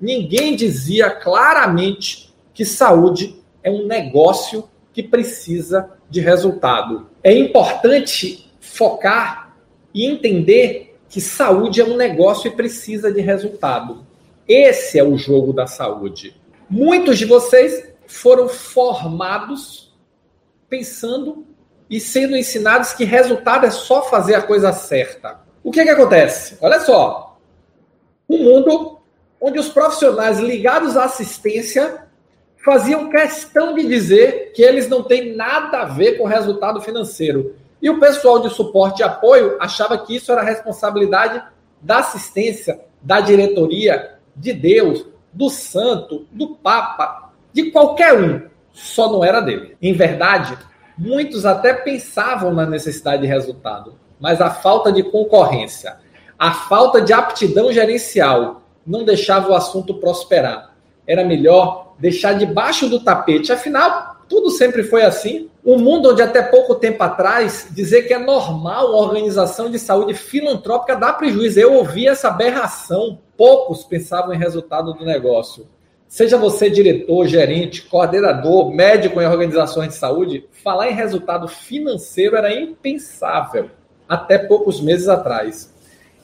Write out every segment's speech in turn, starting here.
ninguém dizia claramente que saúde é um negócio que precisa de resultado. É importante focar e entender que saúde é um negócio e precisa de resultado. Esse é o jogo da saúde. Muitos de vocês foram formados pensando e sendo ensinados que resultado é só fazer a coisa certa. O que, é que acontece? Olha só. Um mundo onde os profissionais ligados à assistência faziam questão de dizer que eles não têm nada a ver com o resultado financeiro. E o pessoal de suporte e apoio achava que isso era responsabilidade da assistência, da diretoria, de Deus, do santo, do papa, de qualquer um. Só não era dele. Em verdade, Muitos até pensavam na necessidade de resultado, mas a falta de concorrência, a falta de aptidão gerencial não deixava o assunto prosperar. Era melhor deixar debaixo do tapete. Afinal, tudo sempre foi assim. Um mundo onde até pouco tempo atrás dizer que é normal uma organização de saúde filantrópica dar prejuízo. Eu ouvi essa aberração. Poucos pensavam em resultado do negócio. Seja você diretor, gerente, coordenador, médico em organizações de saúde, falar em resultado financeiro era impensável até poucos meses atrás.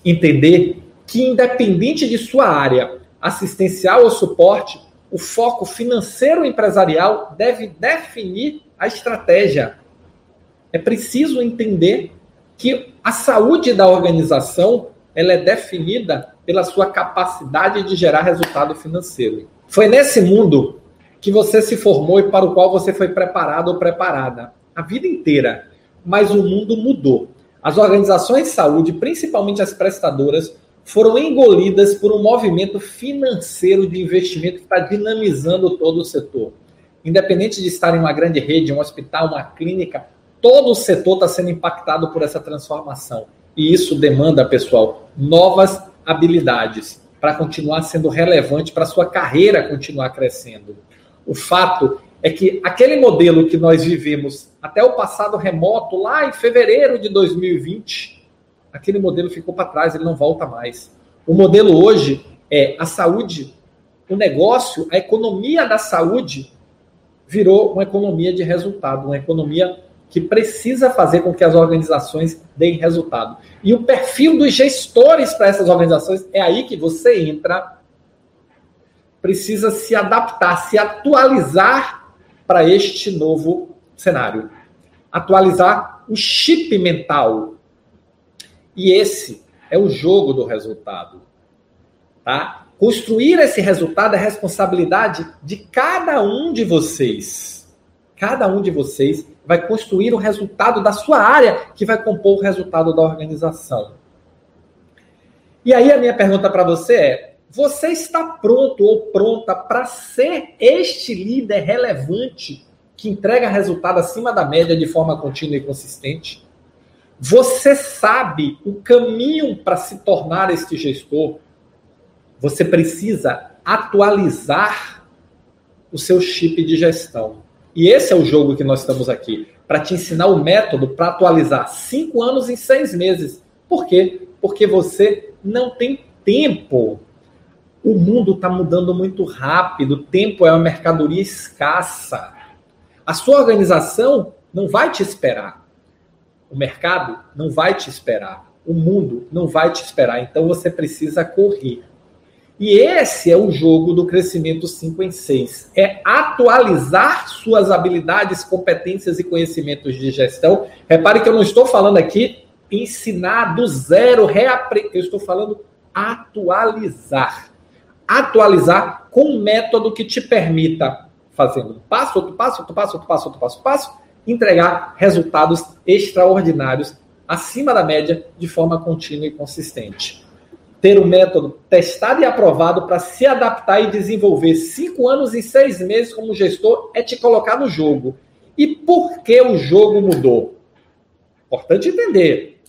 Entender que, independente de sua área assistencial ou suporte, o foco financeiro empresarial deve definir a estratégia. É preciso entender que a saúde da organização ela é definida pela sua capacidade de gerar resultado financeiro. Foi nesse mundo que você se formou e para o qual você foi preparado ou preparada a vida inteira. Mas o mundo mudou. As organizações de saúde, principalmente as prestadoras, foram engolidas por um movimento financeiro de investimento que está dinamizando todo o setor. Independente de estar em uma grande rede, um hospital, uma clínica, todo o setor está sendo impactado por essa transformação. E isso demanda, pessoal, novas habilidades para continuar sendo relevante, para sua carreira continuar crescendo. O fato é que aquele modelo que nós vivemos até o passado remoto, lá em fevereiro de 2020, aquele modelo ficou para trás, ele não volta mais. O modelo hoje é a saúde, o negócio, a economia da saúde virou uma economia de resultado, uma economia que precisa fazer com que as organizações deem resultado. E o perfil dos gestores para essas organizações é aí que você entra, precisa se adaptar, se atualizar para este novo cenário. Atualizar o chip mental. E esse é o jogo do resultado. Tá? Construir esse resultado é responsabilidade de cada um de vocês. Cada um de vocês vai construir o resultado da sua área, que vai compor o resultado da organização. E aí a minha pergunta para você é: você está pronto ou pronta para ser este líder relevante que entrega resultado acima da média de forma contínua e consistente? Você sabe o caminho para se tornar este gestor? Você precisa atualizar o seu chip de gestão. E esse é o jogo que nós estamos aqui, para te ensinar o método para atualizar cinco anos em seis meses. Por quê? Porque você não tem tempo. O mundo está mudando muito rápido, tempo é uma mercadoria escassa. A sua organização não vai te esperar. O mercado não vai te esperar. O mundo não vai te esperar. Então você precisa correr. E esse é o jogo do crescimento 5 em 6. É atualizar suas habilidades, competências e conhecimentos de gestão. Repare que eu não estou falando aqui ensinar do zero, reaprender. Eu estou falando atualizar. Atualizar com um método que te permita, fazendo passo, outro passo, outro passo, outro passo, outro passo, passo, entregar resultados extraordinários acima da média de forma contínua e consistente ter um método testado e aprovado para se adaptar e desenvolver cinco anos e seis meses como gestor é te colocar no jogo. E por que o jogo mudou? Importante entender.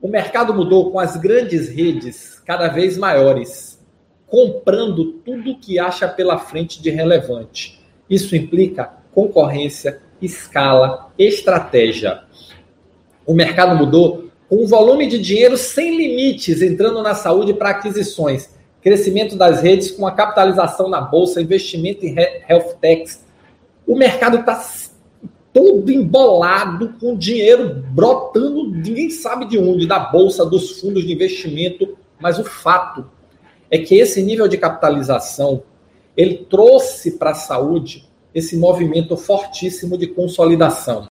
O mercado mudou com as grandes redes cada vez maiores, comprando tudo que acha pela frente de relevante. Isso implica concorrência, escala, estratégia. O mercado mudou com um volume de dinheiro sem limites entrando na saúde para aquisições. crescimento das redes com a capitalização na bolsa, investimento em health techs. O mercado está todo embolado com dinheiro brotando, ninguém sabe de onde, da bolsa, dos fundos de investimento, mas o fato é que esse nível de capitalização ele trouxe para a saúde esse movimento fortíssimo de consolidação.